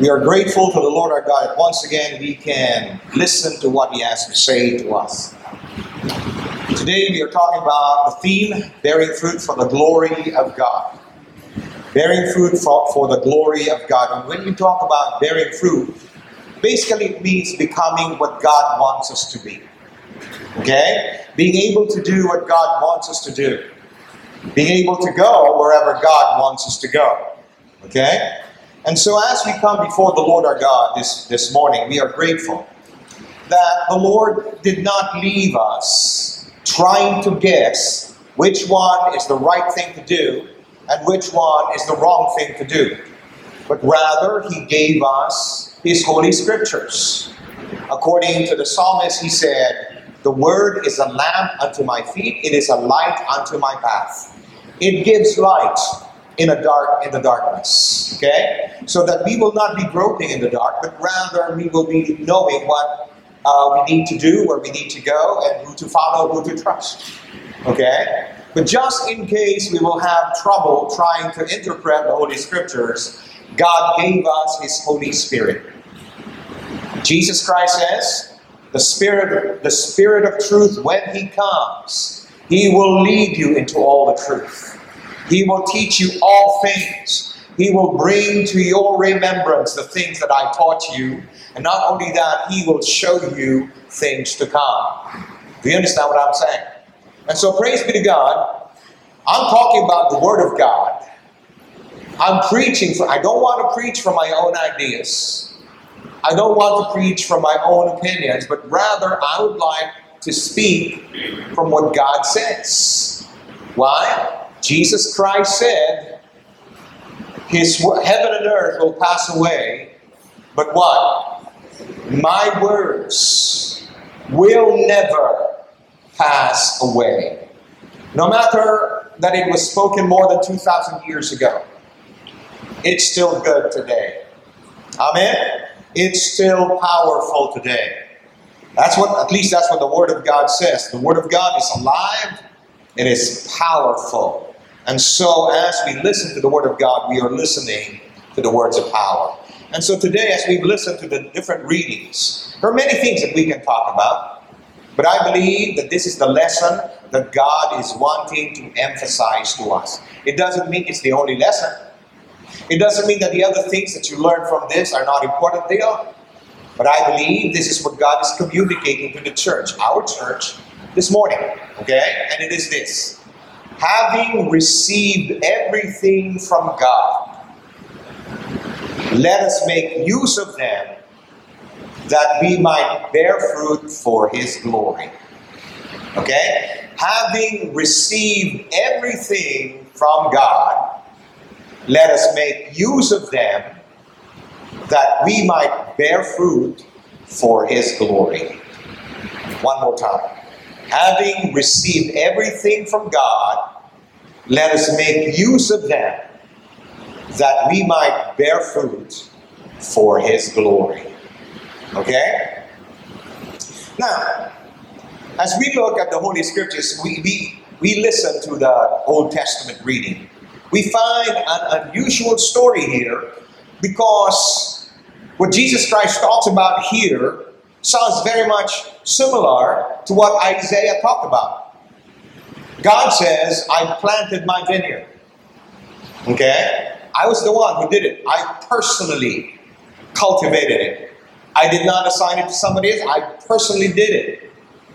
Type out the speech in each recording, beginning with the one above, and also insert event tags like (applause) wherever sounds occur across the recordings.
We are grateful to the Lord our God. Once again, we can listen to what He has to say to us. Today, we are talking about the theme bearing fruit for the glory of God. Bearing fruit for, for the glory of God. And when we talk about bearing fruit, basically it means becoming what God wants us to be. Okay? Being able to do what God wants us to do. Being able to go wherever God wants us to go. Okay? And so as we come before the Lord our God this, this morning, we are grateful that the Lord did not leave us trying to guess which one is the right thing to do and which one is the wrong thing to do. But rather, He gave us His Holy Scriptures. According to the psalmist, He said, The Word is a lamp unto my feet, it is a light unto my path. It gives light in a dark in the darkness. Okay, so that we will not be groping in the dark, but rather we will be knowing what uh, we need to do, where we need to go, and who to follow, who to trust. Okay, but just in case we will have trouble trying to interpret the Holy Scriptures, God gave us His Holy Spirit. Jesus Christ says, "The Spirit, the Spirit of Truth, when He comes, He will lead you into all the truth." He will teach you all things. He will bring to your remembrance the things that I taught you. And not only that, He will show you things to come. Do you understand what I'm saying? And so, praise be to God. I'm talking about the Word of God. I'm preaching for, I don't want to preach from my own ideas. I don't want to preach from my own opinions, but rather I would like to speak from what God says. Why? Jesus Christ said, His heaven and earth will pass away, but what? My words will never pass away. No matter that it was spoken more than 2,000 years ago, it's still good today. Amen? It's still powerful today. That's what, at least that's what the Word of God says. The Word of God is alive, it is powerful. And so, as we listen to the Word of God, we are listening to the words of power. And so, today, as we listen to the different readings, there are many things that we can talk about. But I believe that this is the lesson that God is wanting to emphasize to us. It doesn't mean it's the only lesson. It doesn't mean that the other things that you learn from this are not important. They are. But I believe this is what God is communicating to the church, our church, this morning. Okay? And it is this having received everything from God, let us make use of them that we might bear fruit for His glory. Okay? Having received everything from God, let us make use of them that we might bear fruit for His glory. One more time having received everything from God, let us make use of them that we might bear fruit for his glory. Okay? Now, as we look at the Holy Scriptures, we, we, we listen to the Old Testament reading. We find an unusual story here because what Jesus Christ talks about here sounds very much similar to what Isaiah talked about. God says, I planted my vineyard. Okay? I was the one who did it. I personally cultivated it. I did not assign it to somebody else. I personally did it.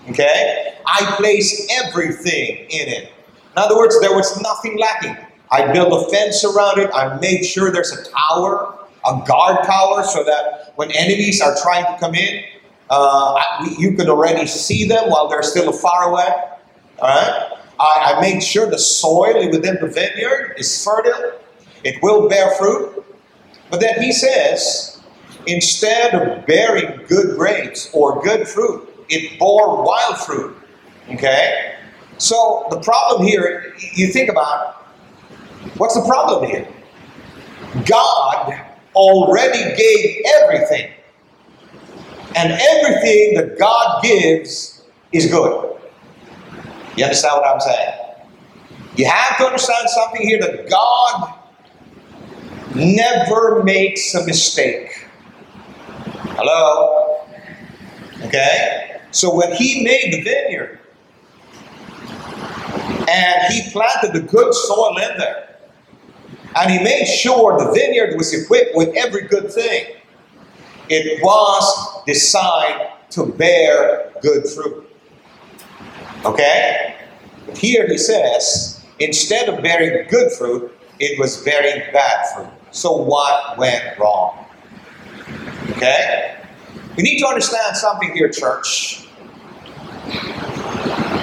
Okay? I placed everything in it. In other words, there was nothing lacking. I built a fence around it. I made sure there's a tower, a guard tower, so that when enemies are trying to come in, uh, you could already see them while they're still far away. All right. I, I made sure the soil within the vineyard is fertile. It will bear fruit. But then he says, instead of bearing good grapes or good fruit, it bore wild fruit. Okay? So the problem here, you think about what's the problem here? God already gave everything and everything that God gives is good. You understand what I'm saying? You have to understand something here that God never makes a mistake. Hello? Okay? So when he made the vineyard and he planted the good soil in there, and he made sure the vineyard was equipped with every good thing, it was designed to bear good fruit. Okay? But here he says, instead of bearing good fruit, it was bearing bad fruit. So what went wrong? Okay? We need to understand something here, church.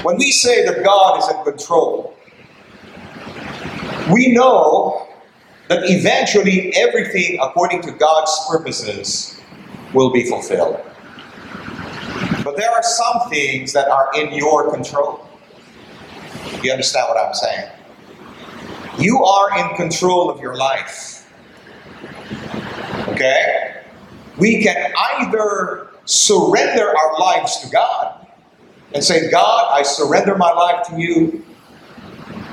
When we say that God is in control, we know that eventually everything according to God's purposes will be fulfilled. But there are some things that are in your control. You understand what I'm saying? You are in control of your life. Okay? We can either surrender our lives to God and say, God, I surrender my life to you.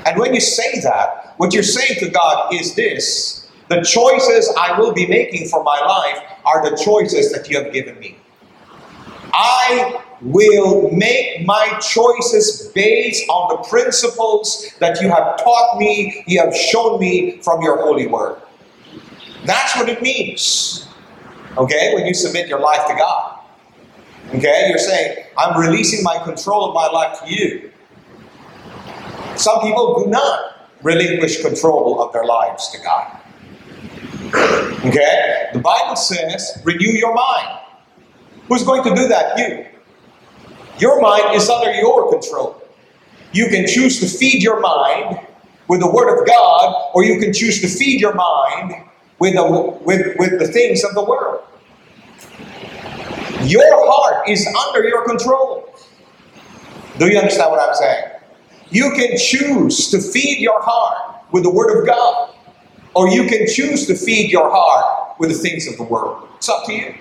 And when you say that, what you're saying to God is this the choices I will be making for my life are the choices that you have given me. I will make my choices based on the principles that you have taught me, you have shown me from your holy word. That's what it means. Okay, when you submit your life to God. Okay, you're saying, I'm releasing my control of my life to you. Some people do not relinquish control of their lives to God. Okay, the Bible says, renew your mind. Who's going to do that? You. Your mind is under your control. You can choose to feed your mind with the Word of God, or you can choose to feed your mind with the, with, with the things of the world. Your heart is under your control. Do you understand what I'm saying? You can choose to feed your heart with the Word of God, or you can choose to feed your heart with the things of the world. It's up to you.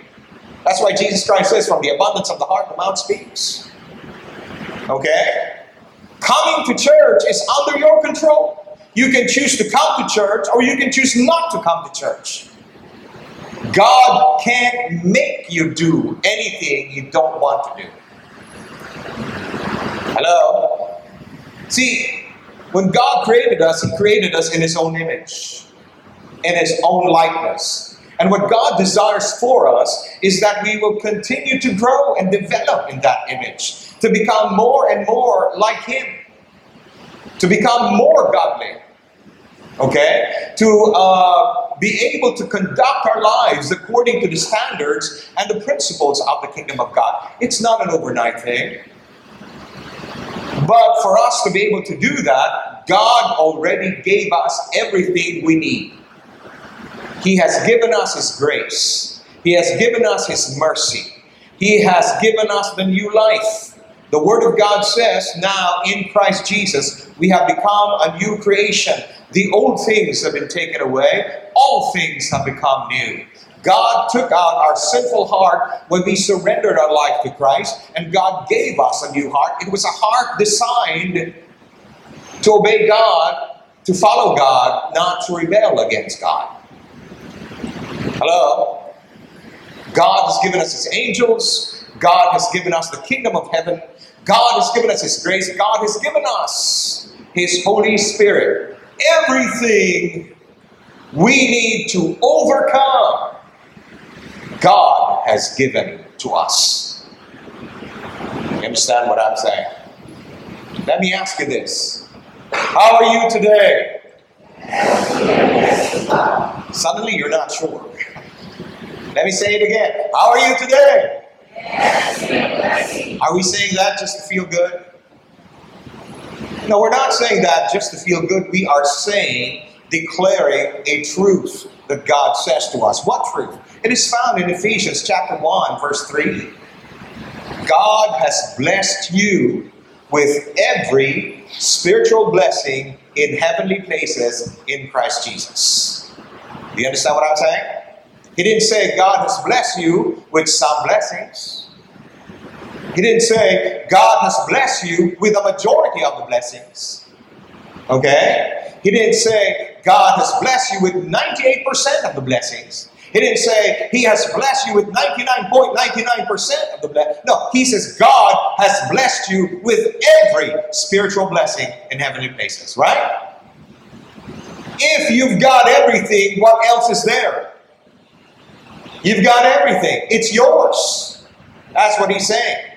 That's why Jesus Christ says, from the abundance of the heart, the mouth speaks. Okay? Coming to church is under your control. You can choose to come to church or you can choose not to come to church. God can't make you do anything you don't want to do. Hello? See, when God created us, He created us in His own image, in His own likeness. And what God desires for us is that we will continue to grow and develop in that image, to become more and more like Him, to become more godly, okay? To uh, be able to conduct our lives according to the standards and the principles of the kingdom of God. It's not an overnight thing. But for us to be able to do that, God already gave us everything we need. He has given us His grace. He has given us His mercy. He has given us the new life. The Word of God says, now in Christ Jesus, we have become a new creation. The old things have been taken away, all things have become new. God took out our sinful heart when we surrendered our life to Christ, and God gave us a new heart. It was a heart designed to obey God, to follow God, not to rebel against God. Hello? God has given us His angels. God has given us the kingdom of heaven. God has given us His grace. God has given us His Holy Spirit. Everything we need to overcome, God has given to us. You understand what I'm saying? Let me ask you this How are you today? Suddenly you're not sure. Let me say it again. How are you today? Are we saying that just to feel good? No, we're not saying that just to feel good. We are saying, declaring a truth that God says to us. What truth? It is found in Ephesians chapter 1, verse 3. God has blessed you with every spiritual blessing in heavenly places in Christ Jesus. Do you understand what I'm saying? He didn't say God has blessed you with some blessings. He didn't say God has blessed you with a majority of the blessings. Okay? He didn't say God has blessed you with 98% of the blessings. He didn't say he has blessed you with 99.99% of the blessing. No, he says God has blessed you with every spiritual blessing in heavenly places, right? If you've got everything, what else is there? You've got everything. It's yours. That's what he's saying.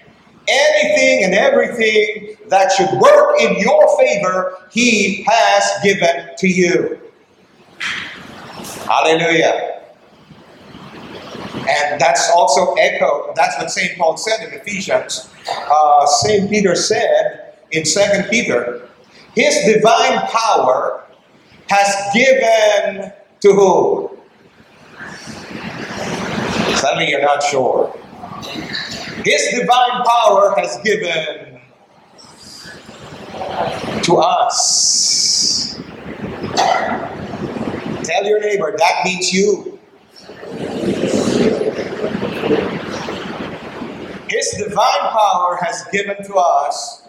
Anything and everything that should work in your favor, he has given to you. Hallelujah. And that's also echoed. That's what St. Paul said in Ephesians. Uh, St. Peter said in Second Peter, his divine power has given to whom? Suddenly you're not sure. His divine power has given to us. Tell your neighbor, that means you. His divine power has given to us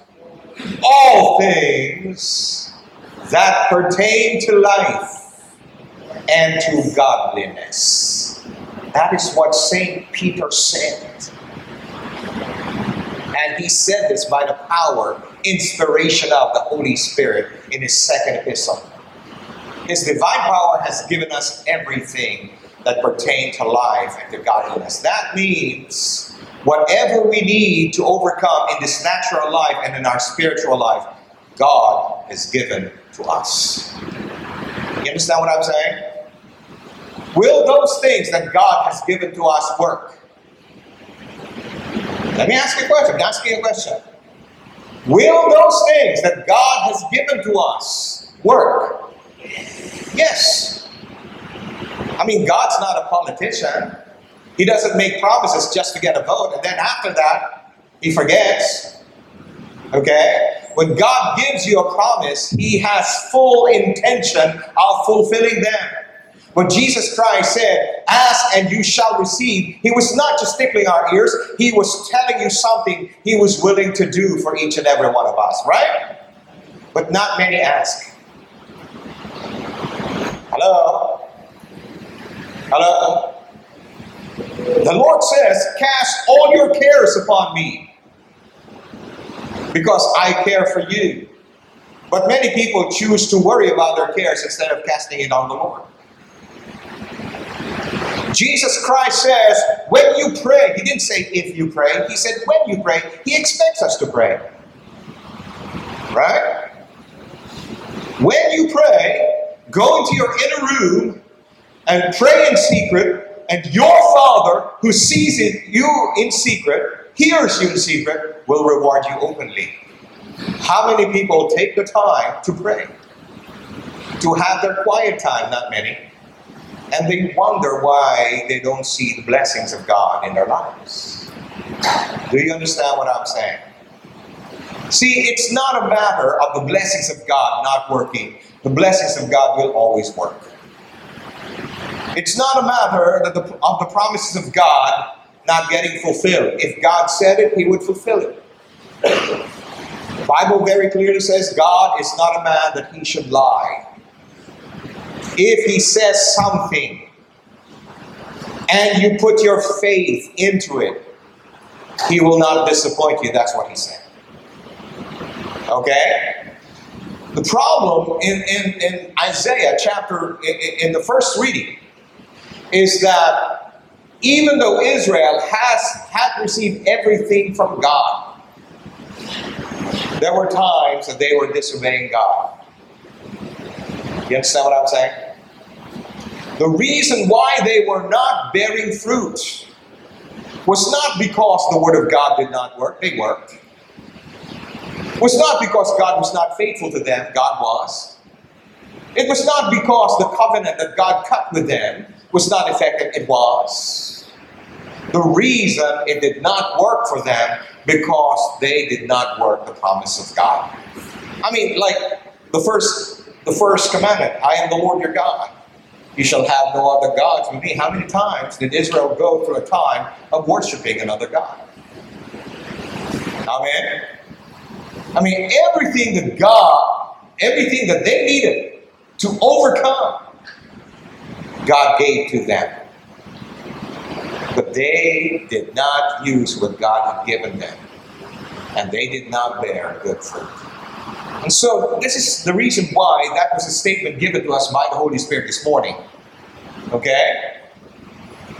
all things that pertain to life and to godliness. That is what St. Peter said. And he said this by the power, inspiration of the Holy Spirit in his second epistle. His divine power has given us everything that pertain to life and to godliness. That means whatever we need to overcome in this natural life and in our spiritual life, God has given to us. You understand what I'm saying? Will those things that God has given to us work? Let me ask you a question. I'm asking you a question. Will those things that God has given to us work? Yes. I mean, God's not a politician. He doesn't make promises just to get a vote, and then after that, he forgets. Okay? When God gives you a promise, He has full intention of fulfilling them. When Jesus Christ said, Ask and you shall receive, He was not just tickling our ears, He was telling you something He was willing to do for each and every one of us, right? But not many ask. Hello? Hello? The Lord says, Cast all your cares upon me because I care for you. But many people choose to worry about their cares instead of casting it on the Lord. Jesus Christ says, when you pray, He didn't say if you pray, He said when you pray. He expects us to pray. Right? When you pray, go into your inner room and pray in secret, and your Father who sees you in secret hears you in secret will reward you openly. How many people take the time to pray? To have their quiet time, not many. And they wonder why they don't see the blessings of God in their lives. Do you understand what I'm saying? See, it's not a matter of the blessings of God not working. The blessings of God will always work. It's not a matter that the, of the promises of God not getting fulfilled. If God said it, He would fulfill it. The Bible very clearly says God is not a man that He should lie. If He says something and you put your faith into it, He will not disappoint you. That's what He said. Okay? The problem in, in, in Isaiah chapter, in, in the first reading, is that even though Israel has had received everything from God, there were times that they were disobeying God. You understand what I'm saying? The reason why they were not bearing fruit was not because the word of God did not work, they worked. It was not because God was not faithful to them, God was. It was not because the covenant that God cut with them was not effective, it was. The reason it did not work for them because they did not work the promise of God. I mean, like the first the first commandment, I am the Lord your God. You shall have no other gods with me. How many times did Israel go through a time of worshiping another God? Amen. I mean, everything that God everything that they needed to overcome, God gave to them. But they did not use what God had given them, and they did not bear good fruit. And so, this is the reason why that was a statement given to us by the Holy Spirit this morning. Okay?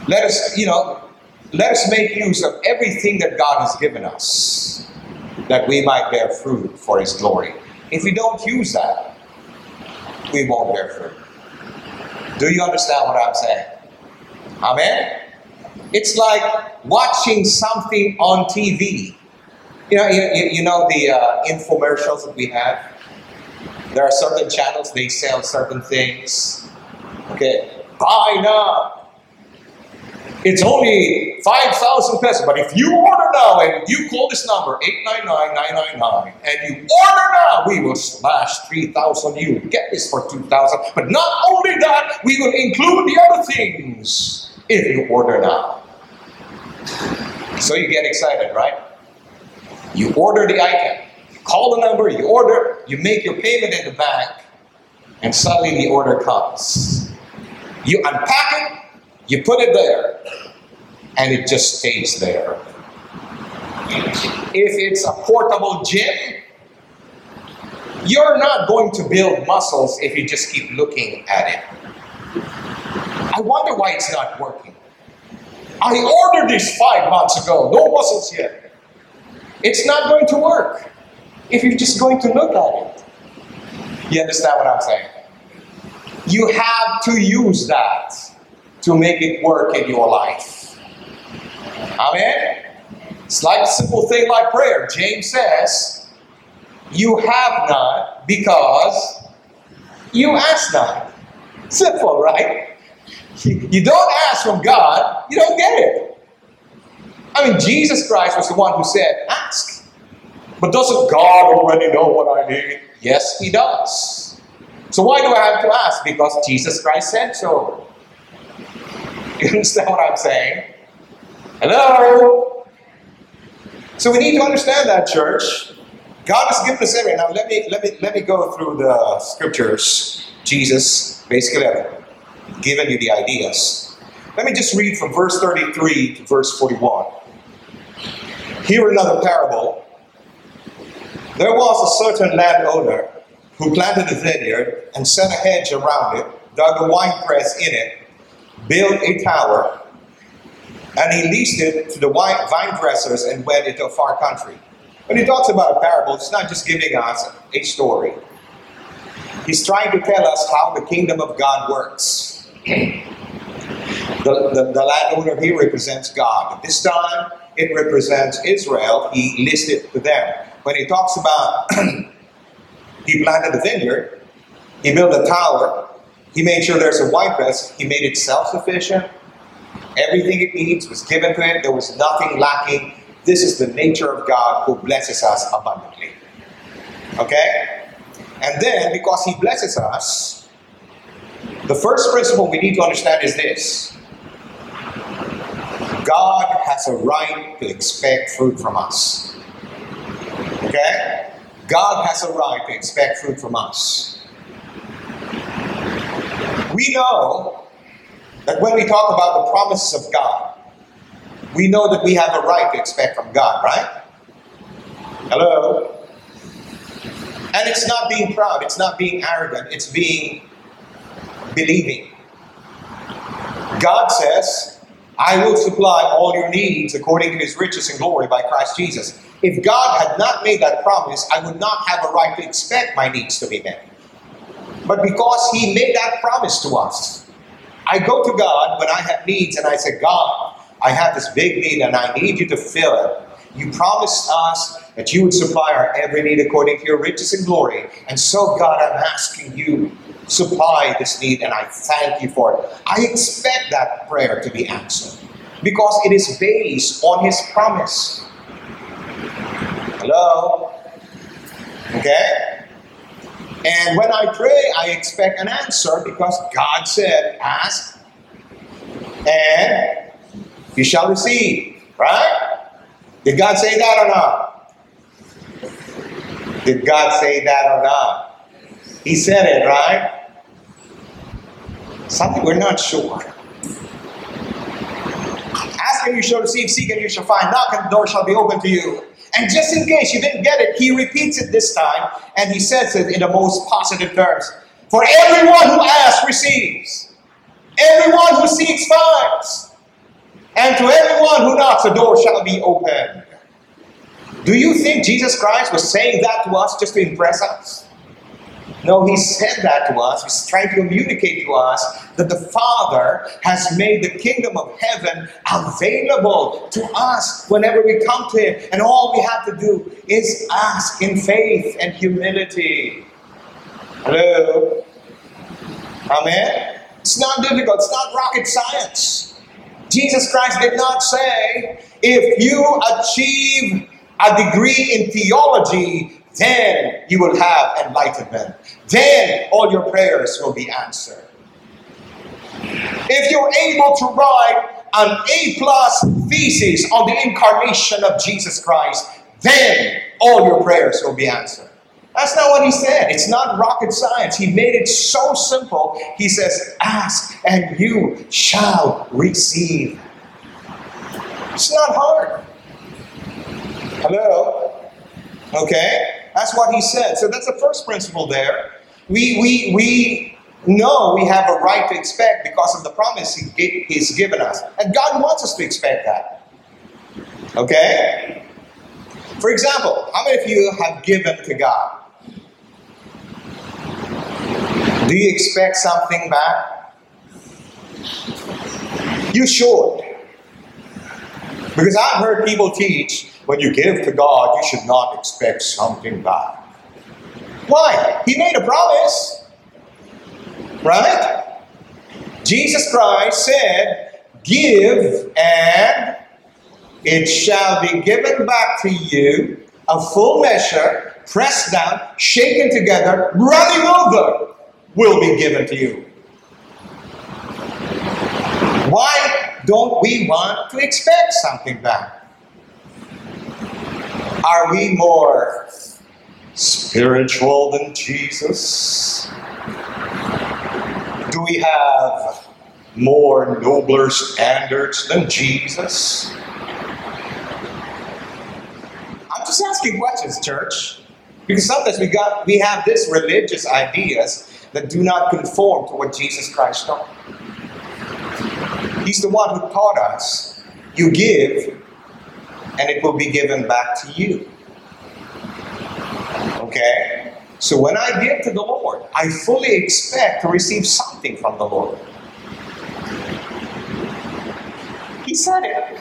Let us, you know, let us make use of everything that God has given us that we might bear fruit for His glory. If we don't use that, we won't bear fruit. Do you understand what I'm saying? Amen? It's like watching something on TV. You know, you, you know the uh, infomercials that we have? There are certain channels, they sell certain things. Okay, buy now. It's only 5,000 pesos, but if you order now and you call this number, 899-999, and you order now, we will slash 3,000 you. Get this for 2,000. But not only that, we will include the other things if you order now. So you get excited, right? You order the item, you call the number, you order, you make your payment at the bank, and suddenly the order comes. You unpack it, you put it there, and it just stays there. If it's a portable gym, you're not going to build muscles if you just keep looking at it. I wonder why it's not working. I ordered this five months ago, no muscles yet. It's not going to work if you're just going to look at it. You understand what I'm saying? You have to use that to make it work in your life. Amen? It's like a simple thing like prayer. James says, You have not because you ask not. Simple, right? (laughs) You don't ask from God, you don't get it. I mean, Jesus Christ was the one who said, Ask. But doesn't God already know what I need? Yes, He does. So why do I have to ask? Because Jesus Christ said so. (laughs) You understand what I'm saying? Hello? So we need to understand that, church. God has given us everything. Now let me let me let me go through the scriptures. Jesus basically given you the ideas. Let me just read from verse 33 to verse 41. Hear another parable. There was a certain landowner who planted a vineyard and set a hedge around it, dug a winepress in it, built a tower, and he leased it to the wine, vine dressers and went into a far country. When he talks about a parable, it's not just giving us a story. He's trying to tell us how the kingdom of God works. (clears throat) the, the, the landowner here represents God. At this time, it represents Israel. He listed to them. When he talks about (clears throat) he planted a vineyard, he built a tower, he made sure there's a winepress, he made it self sufficient. Everything it needs was given to it, there was nothing lacking. This is the nature of God who blesses us abundantly. Okay? And then, because he blesses us, the first principle we need to understand is this God has a right to expect fruit from us. Okay? God has a right to expect fruit from us. We know that when we talk about the promises of God, we know that we have a right to expect from God, right? Hello? And it's not being proud, it's not being arrogant, it's being believing. God says, I will supply all your needs according to his riches and glory by Christ Jesus. If God had not made that promise, I would not have a right to expect my needs to be met. But because he made that promise to us, I go to God when I have needs and I say, God, I have this big need and I need you to fill it. You promised us that you would supply our every need according to your riches and glory. And so, God, I'm asking you supply this need, and I thank you for it. I expect that prayer to be answered because it is based on His promise. Hello? Okay? And when I pray, I expect an answer because God said, Ask and you shall receive. Right? Did God say that or not? Did God say that or not? He said it, right? Something we're not sure. Ask and you shall receive, seek and you shall find, knock and the door shall be open to you. And just in case you didn't get it, he repeats it this time and he says it in the most positive terms. For everyone who asks receives, everyone who seeks finds, and to everyone who knocks, the door shall be opened. Do you think Jesus Christ was saying that to us just to impress us? No, he said that to us. He's trying to communicate to us that the Father has made the kingdom of heaven available to us whenever we come to Him. And all we have to do is ask in faith and humility. Hello? Amen? It's not difficult, it's not rocket science. Jesus Christ did not say, if you achieve a degree in theology, then you will have enlightenment. Then all your prayers will be answered. If you're able to write an A plus thesis on the incarnation of Jesus Christ, then all your prayers will be answered. That's not what he said. It's not rocket science. He made it so simple. He says, Ask and you shall receive. It's not hard. Hello? Okay? That's what he said. So that's the first principle there. We, we, we know we have a right to expect because of the promise he, he's given us. And God wants us to expect that. Okay? For example, how many of you have given to God? Do you expect something back? You should. Because I've heard people teach when you give to God, you should not expect something back. Why? He made a promise. Right? Jesus Christ said, Give and it shall be given back to you a full measure, pressed down, shaken together, running over will be given to you. Why don't we want to expect something back? Are we more spiritual than Jesus? Do we have more nobler standards than Jesus? I'm just asking questions, church. Because sometimes we got we have this religious ideas that do not conform to what Jesus Christ taught. He's the one who taught us you give and it will be given back to you. Okay? So when I give to the Lord, I fully expect to receive something from the Lord. He said it.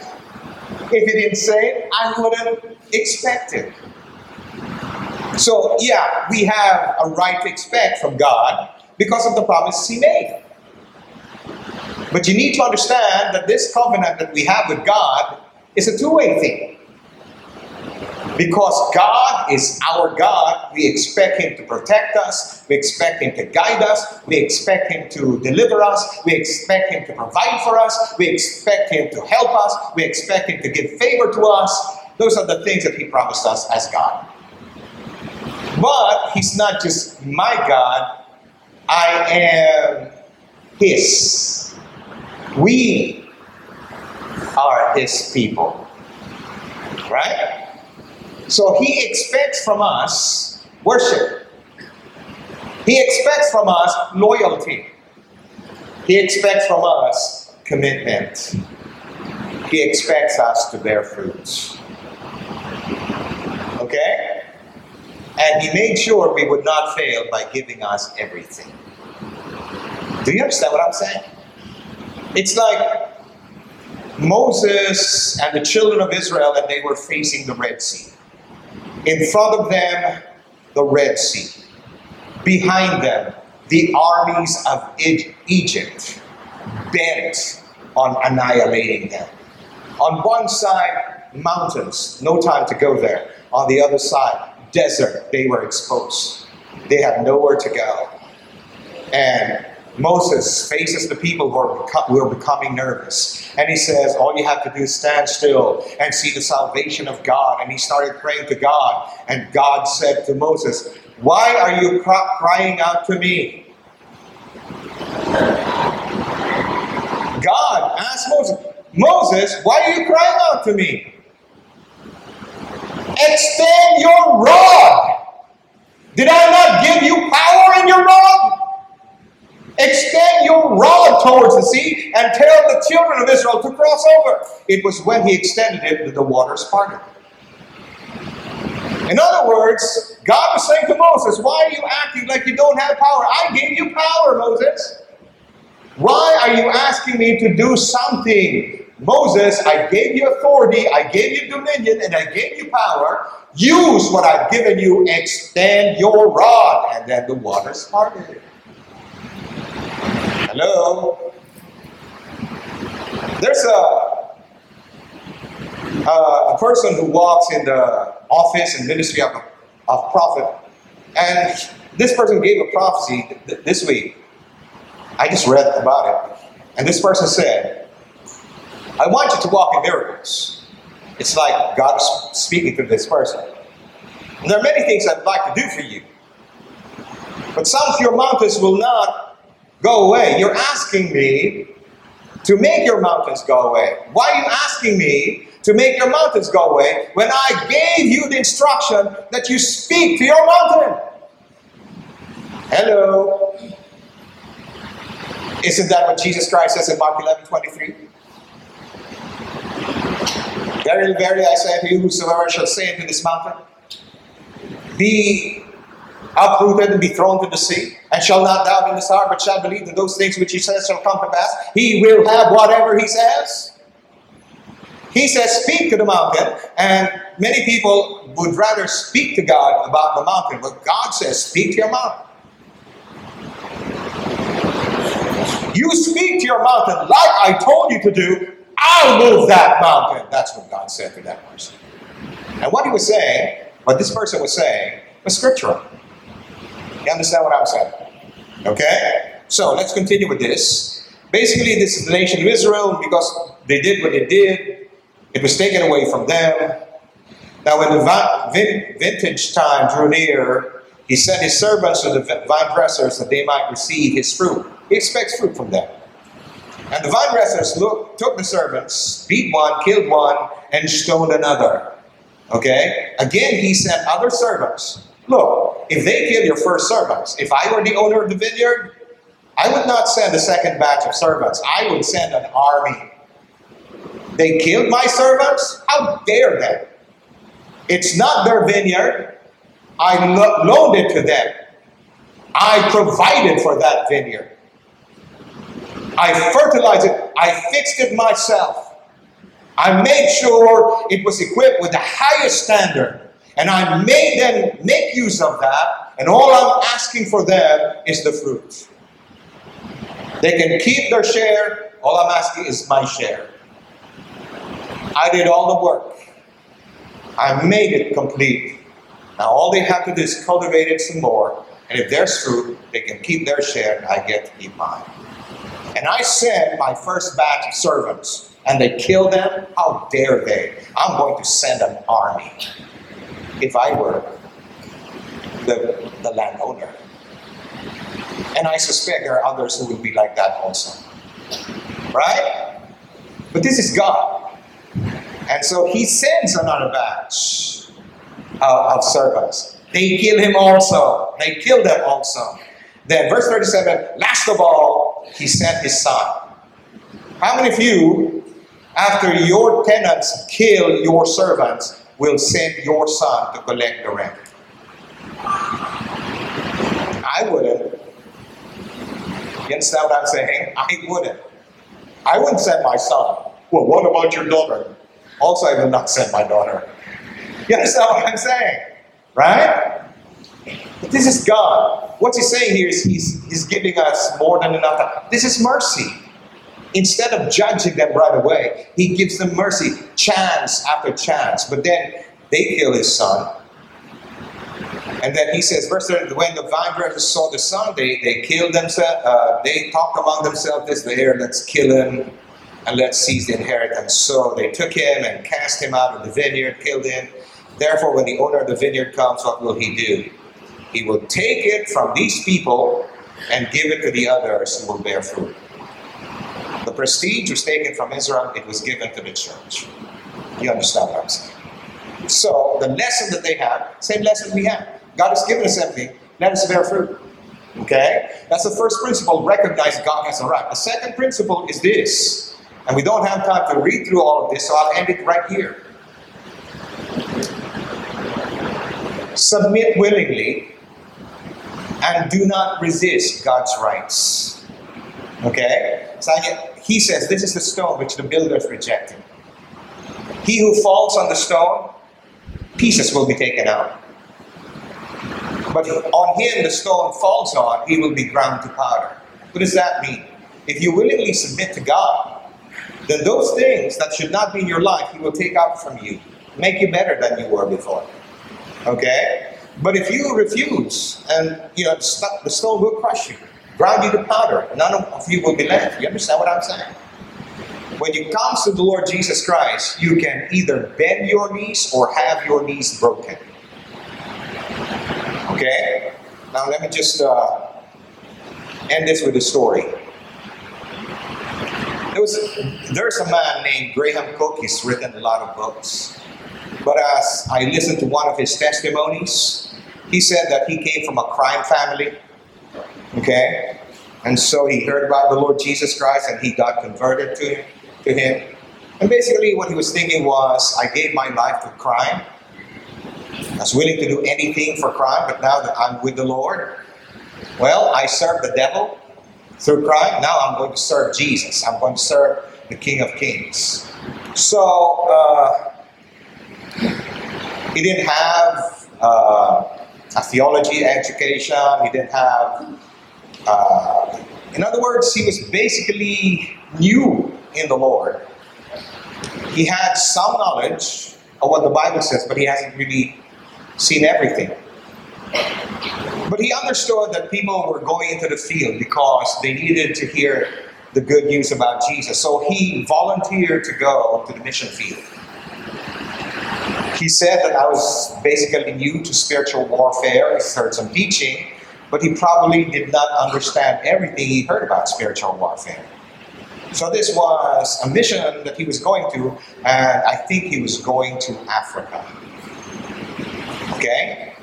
If he didn't say it, I wouldn't expect it. So, yeah, we have a right to expect from God because of the promises He made. But you need to understand that this covenant that we have with God is a two way thing. Because God is our God, we expect Him to protect us, we expect Him to guide us, we expect Him to deliver us, we expect Him to provide for us, we expect Him to help us, we expect Him to give favor to us. Those are the things that He promised us as God. But He's not just my God, I am His. We His people. Right? So He expects from us worship. He expects from us loyalty. He expects from us commitment. He expects us to bear fruits. Okay? And he made sure we would not fail by giving us everything. Do you understand what I'm saying? It's like Moses and the children of Israel, and they were facing the Red Sea. In front of them, the Red Sea. Behind them, the armies of Egypt, bent on annihilating them. On one side, mountains, no time to go there. On the other side, desert, they were exposed. They had nowhere to go. And Moses faces the people who are, beco- who are becoming nervous. And he says, All you have to do is stand still and see the salvation of God. And he started praying to God. And God said to Moses, Why are you cry- crying out to me? God asked Moses, Moses, why are you crying out to me? Extend your rod. Did I not give you power in your rod? Extend your rod towards the sea and tell the children of Israel to cross over. It was when he extended it that the waters parted. In other words, God was saying to Moses, Why are you acting like you don't have power? I gave you power, Moses. Why are you asking me to do something? Moses, I gave you authority, I gave you dominion, and I gave you power. Use what I've given you, extend your rod. And then the waters parted. Hello? There's a, a, a person who walks in the office and ministry of, of prophet, and this person gave a prophecy th- this week. I just read about it. And this person said, I want you to walk in miracles. It's like God speaking to this person. And there are many things I'd like to do for you. But some of your mountains will not go away. You're asking me to make your mountains go away. Why are you asking me to make your mountains go away when I gave you the instruction that you speak to your mountain? Hello. Isn't that what Jesus Christ says in Mark 11 23? Very, very, I say unto you, whosoever shall say unto this mountain, be uprooted and be thrown to the sea, and shall not doubt in his heart, but shall believe that those things which he says shall come to pass, he will have whatever he says. He says, Speak to the mountain, and many people would rather speak to God about the mountain, but God says, Speak to your mountain. You speak to your mountain like I told you to do, I'll move that mountain. That's what God said to that person. And what he was saying, what this person was saying, was scriptural. You understand what I'm saying? Okay? So let's continue with this. Basically, this is the nation of Israel because they did what they did, it was taken away from them. Now, when the vintage time drew near, he sent his servants to the vine dressers that they might receive his fruit. He expects fruit from them. And the vine dressers took the servants, beat one, killed one, and stoned another. Okay? Again, he sent other servants. Look, if they kill your first servants, if I were the owner of the vineyard, I would not send a second batch of servants. I would send an army. They killed my servants? How dare they? It's not their vineyard. I lo- loaned it to them. I provided for that vineyard. I fertilized it. I fixed it myself. I made sure it was equipped with the highest standard. And I made them make use of that. And all I'm asking for them is the fruit. They can keep their share. All I'm asking is my share. I did all the work. I made it complete. Now all they have to do is cultivate it some more. And if there's fruit, they can keep their share and I get to keep mine. And I sent my first batch of servants, and they killed them. How dare they? I'm going to send an army if I were the, the landowner. And I suspect there are others who will be like that also. Right? But this is God. And so he sends another batch of, of servants. They kill him also. They kill them also. Then, verse 37 last of all, he sent his son. How many of you, after your tenants kill your servants, will send your son to collect the rent? I wouldn't. You understand what I'm saying? I wouldn't. I wouldn't send my son. Well, what about your daughter? Also, I will not send my daughter. You understand what I'm saying? Right? But this is God. What he's saying here is he's, he's giving us more than enough. This is mercy. Instead of judging them right away, he gives them mercy, chance after chance. But then they kill his son. And then he says, verse 30, when the vine dressers saw the son, they, they killed themselves. Uh, they talked among themselves, this there, let's kill him and let's seize the inheritance. So they took him and cast him out of the vineyard, killed him. Therefore, when the owner of the vineyard comes, what will he do? He will take it from these people and give it to the others who will bear fruit. The prestige was taken from Israel, it was given to the church. You understand what I'm saying? So, the lesson that they have, same lesson we have. God has given us everything, let us bear fruit. Okay? That's the first principle. Recognize God has a right. The second principle is this, and we don't have time to read through all of this, so I'll end it right here. Submit willingly and do not resist God's rights. Okay? He says, This is the stone which the builders rejected. He who falls on the stone, pieces will be taken out. But on him the stone falls on, he will be ground to powder. What does that mean? If you willingly submit to God, then those things that should not be in your life, he will take out from you, make you better than you were before. Okay? But if you refuse, and you know, the stone will crush you, grind you to powder, none of you will be left. You understand what I'm saying? When you come to the Lord Jesus Christ, you can either bend your knees or have your knees broken. Okay? Now let me just uh, end this with a story. There was, there's a man named Graham Cook. He's written a lot of books. But as I listened to one of his testimonies, he said that he came from a crime family. Okay? And so he heard about the Lord Jesus Christ and he got converted to, to him. And basically, what he was thinking was, I gave my life to crime. I was willing to do anything for crime, but now that I'm with the Lord, well, I serve the devil through crime. Now I'm going to serve Jesus. I'm going to serve the King of Kings. So, uh, he didn't have uh, a theology education. He didn't have, uh, in other words, he was basically new in the Lord. He had some knowledge of what the Bible says, but he hasn't really seen everything. But he understood that people were going into the field because they needed to hear the good news about Jesus. So he volunteered to go to the mission field. He said that I was basically new to spiritual warfare. He heard some teaching, but he probably did not understand everything he heard about spiritual warfare. So this was a mission that he was going to, and I think he was going to Africa. Okay?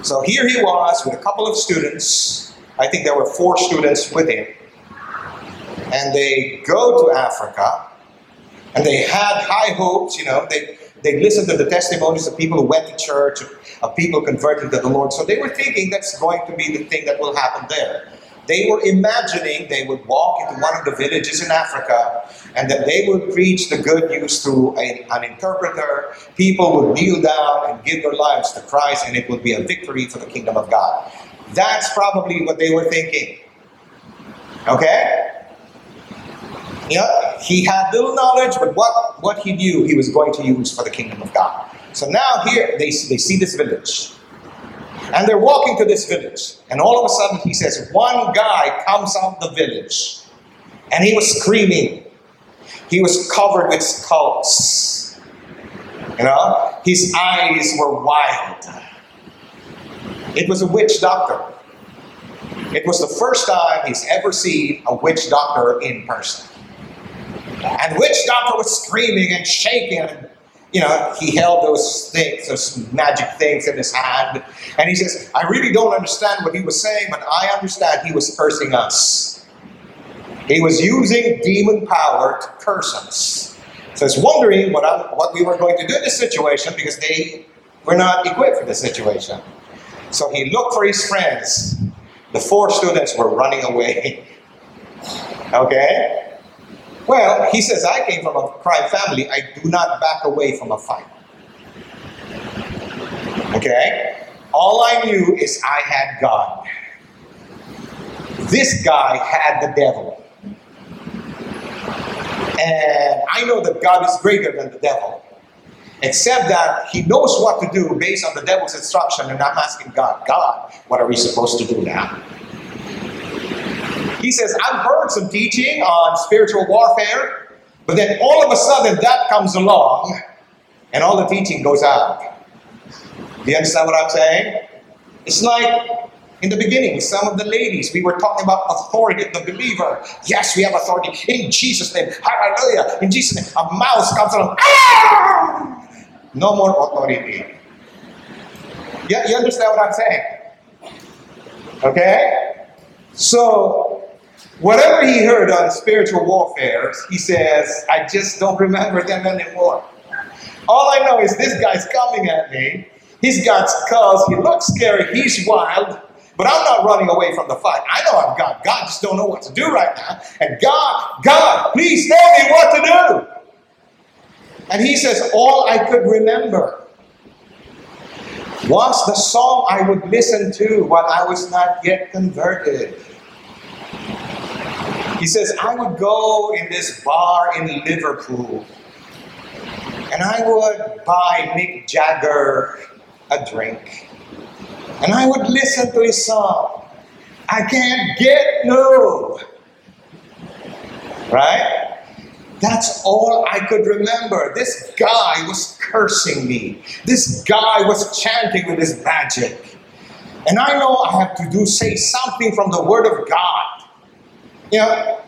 So here he was with a couple of students. I think there were four students with him. And they go to Africa, and they had high hopes, you know, they they listened to the testimonies of people who went to church, of people converted to the Lord. So they were thinking that's going to be the thing that will happen there. They were imagining they would walk into one of the villages in Africa and that they would preach the good news through a, an interpreter. People would kneel down and give their lives to Christ, and it would be a victory for the kingdom of God. That's probably what they were thinking. Okay? Yeah, he had little knowledge, but what, what he knew he was going to use for the kingdom of God. So now here they, they see this village. And they're walking to this village. And all of a sudden he says, one guy comes out of the village. And he was screaming. He was covered with skulls. You know, his eyes were wild. It was a witch doctor. It was the first time he's ever seen a witch doctor in person. And witch doctor was screaming and shaking you know, he held those things, those magic things in his hand. And he says, I really don't understand what he was saying, but I understand he was cursing us. He was using demon power to curse us. So he's wondering what, I, what we were going to do in this situation because they were not equipped for the situation. So he looked for his friends. The four students were running away. (laughs) okay? Well, he says, I came from a crime family. I do not back away from a fight. Okay? All I knew is I had God. This guy had the devil. And I know that God is greater than the devil. Except that he knows what to do based on the devil's instruction, and I'm asking God, God, what are we supposed to do now? He says, I've heard some teaching on spiritual warfare, but then all of a sudden that comes along and all the teaching goes out. Do you understand what I'm saying? It's like in the beginning, some of the ladies, we were talking about authority the believer. Yes, we have authority in Jesus' name. Hallelujah. In Jesus' name. A mouse comes along. Ah! No more authority. Yeah, you understand what I'm saying? Okay? So, whatever he heard on spiritual warfare, he says, I just don't remember them anymore. All I know is this guy's coming at me. He's got skulls. He looks scary. He's wild. But I'm not running away from the fight. I know I've got God, just don't know what to do right now. And God, God, please tell me what to do. And he says, All I could remember was the song I would listen to while I was not yet converted. He says, I would go in this bar in Liverpool and I would buy Mick Jagger a drink. And I would listen to his song. I can't get no. Right? That's all I could remember. This guy was cursing me. This guy was chanting with his magic. And I know I have to do say something from the word of God. You know,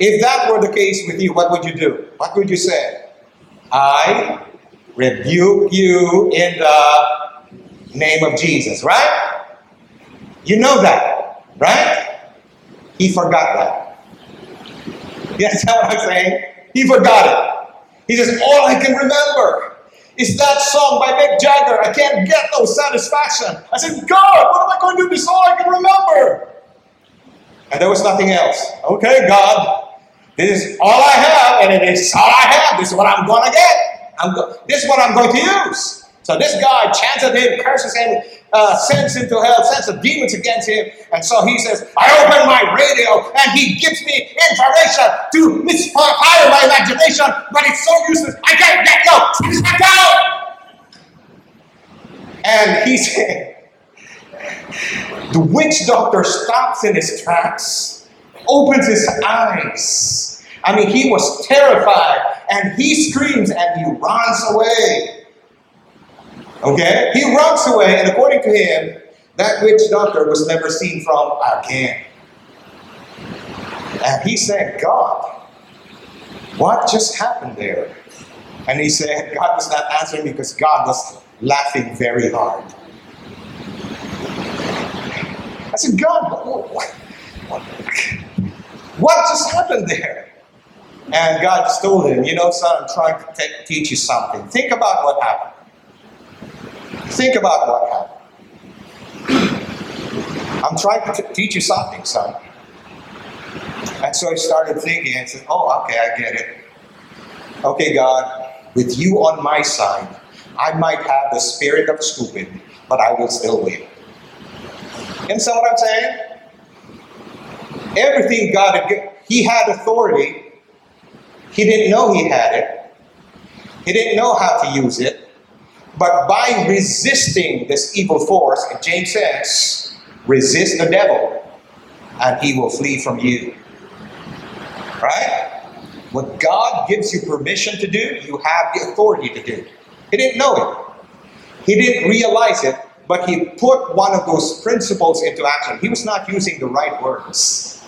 if that were the case with you, what would you do? What would you say? I rebuke you in the name of Jesus, right? You know that, right? He forgot that. You (laughs) understand what I'm saying? He forgot it. He says, All I can remember is that song by Mick Jagger. I can't get no satisfaction. I said, God, what am I going to do? This is all I can remember. And there was nothing else. Okay, God, this is all I have, and it is all I have. This is what I'm going to get. I'm go- this is what I'm going to use. So this guy chants at him, curses him, uh, sends him to hell, sends the demons against him. And so he says, I open my radio and he gives me information to misfire my imagination, but it's so useless. I can't get no satisfaction. And he (laughs) said, the witch doctor stops in his tracks, opens his eyes. I mean, he was terrified and he screams and he runs away. Okay? He runs away, and according to him, that witch doctor was never seen from again. And he said, God, what just happened there? And he said, God was not answering because God was laughing very hard. I said, God, what, what, what just happened there? And God just told him, You know, son, I'm trying to te- teach you something. Think about what happened. Think about what happened. I'm trying to t- teach you something, son. And so he started thinking and said, Oh, okay, I get it. Okay, God, with you on my side, I might have the spirit of stupid, but I will still win. Understand what I'm saying? Everything God had, he had authority. He didn't know he had it. He didn't know how to use it. But by resisting this evil force, James says, resist the devil and he will flee from you. Right? What God gives you permission to do, you have the authority to do. He didn't know it. He didn't realize it, but he put one of those principles into action. He was not using the right words.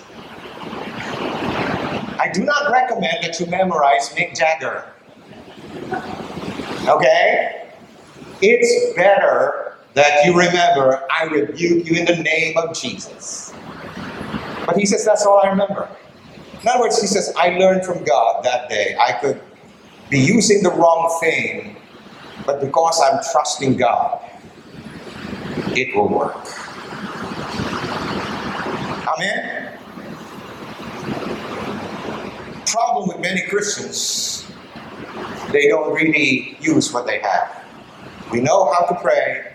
I do not recommend that you memorize Mick Jagger. Okay? It's better that you remember, I rebuke you in the name of Jesus. But he says, that's all I remember. In other words, he says, I learned from God that day. I could be using the wrong thing, but because I'm trusting God, it will work. Amen? Problem with many Christians, they don't really use what they have. We know how to pray.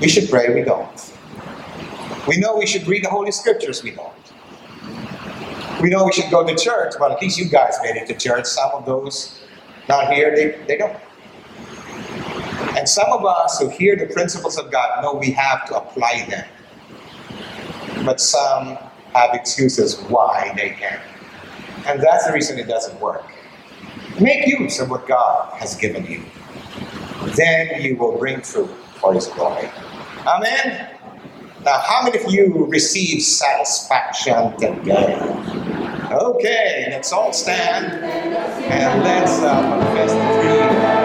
We should pray, we don't. We know we should read the Holy Scriptures, we don't. We know we should go to church, but at least you guys made it to church. Some of those not here, they, they don't. Some of us who hear the principles of God know we have to apply them. But some have excuses why they can't. And that's the reason it doesn't work. Make use of what God has given you then you will bring fruit for His glory. Amen. Now, how many of you receive satisfaction today? Okay, let's all stand and let's uh, confess the creed.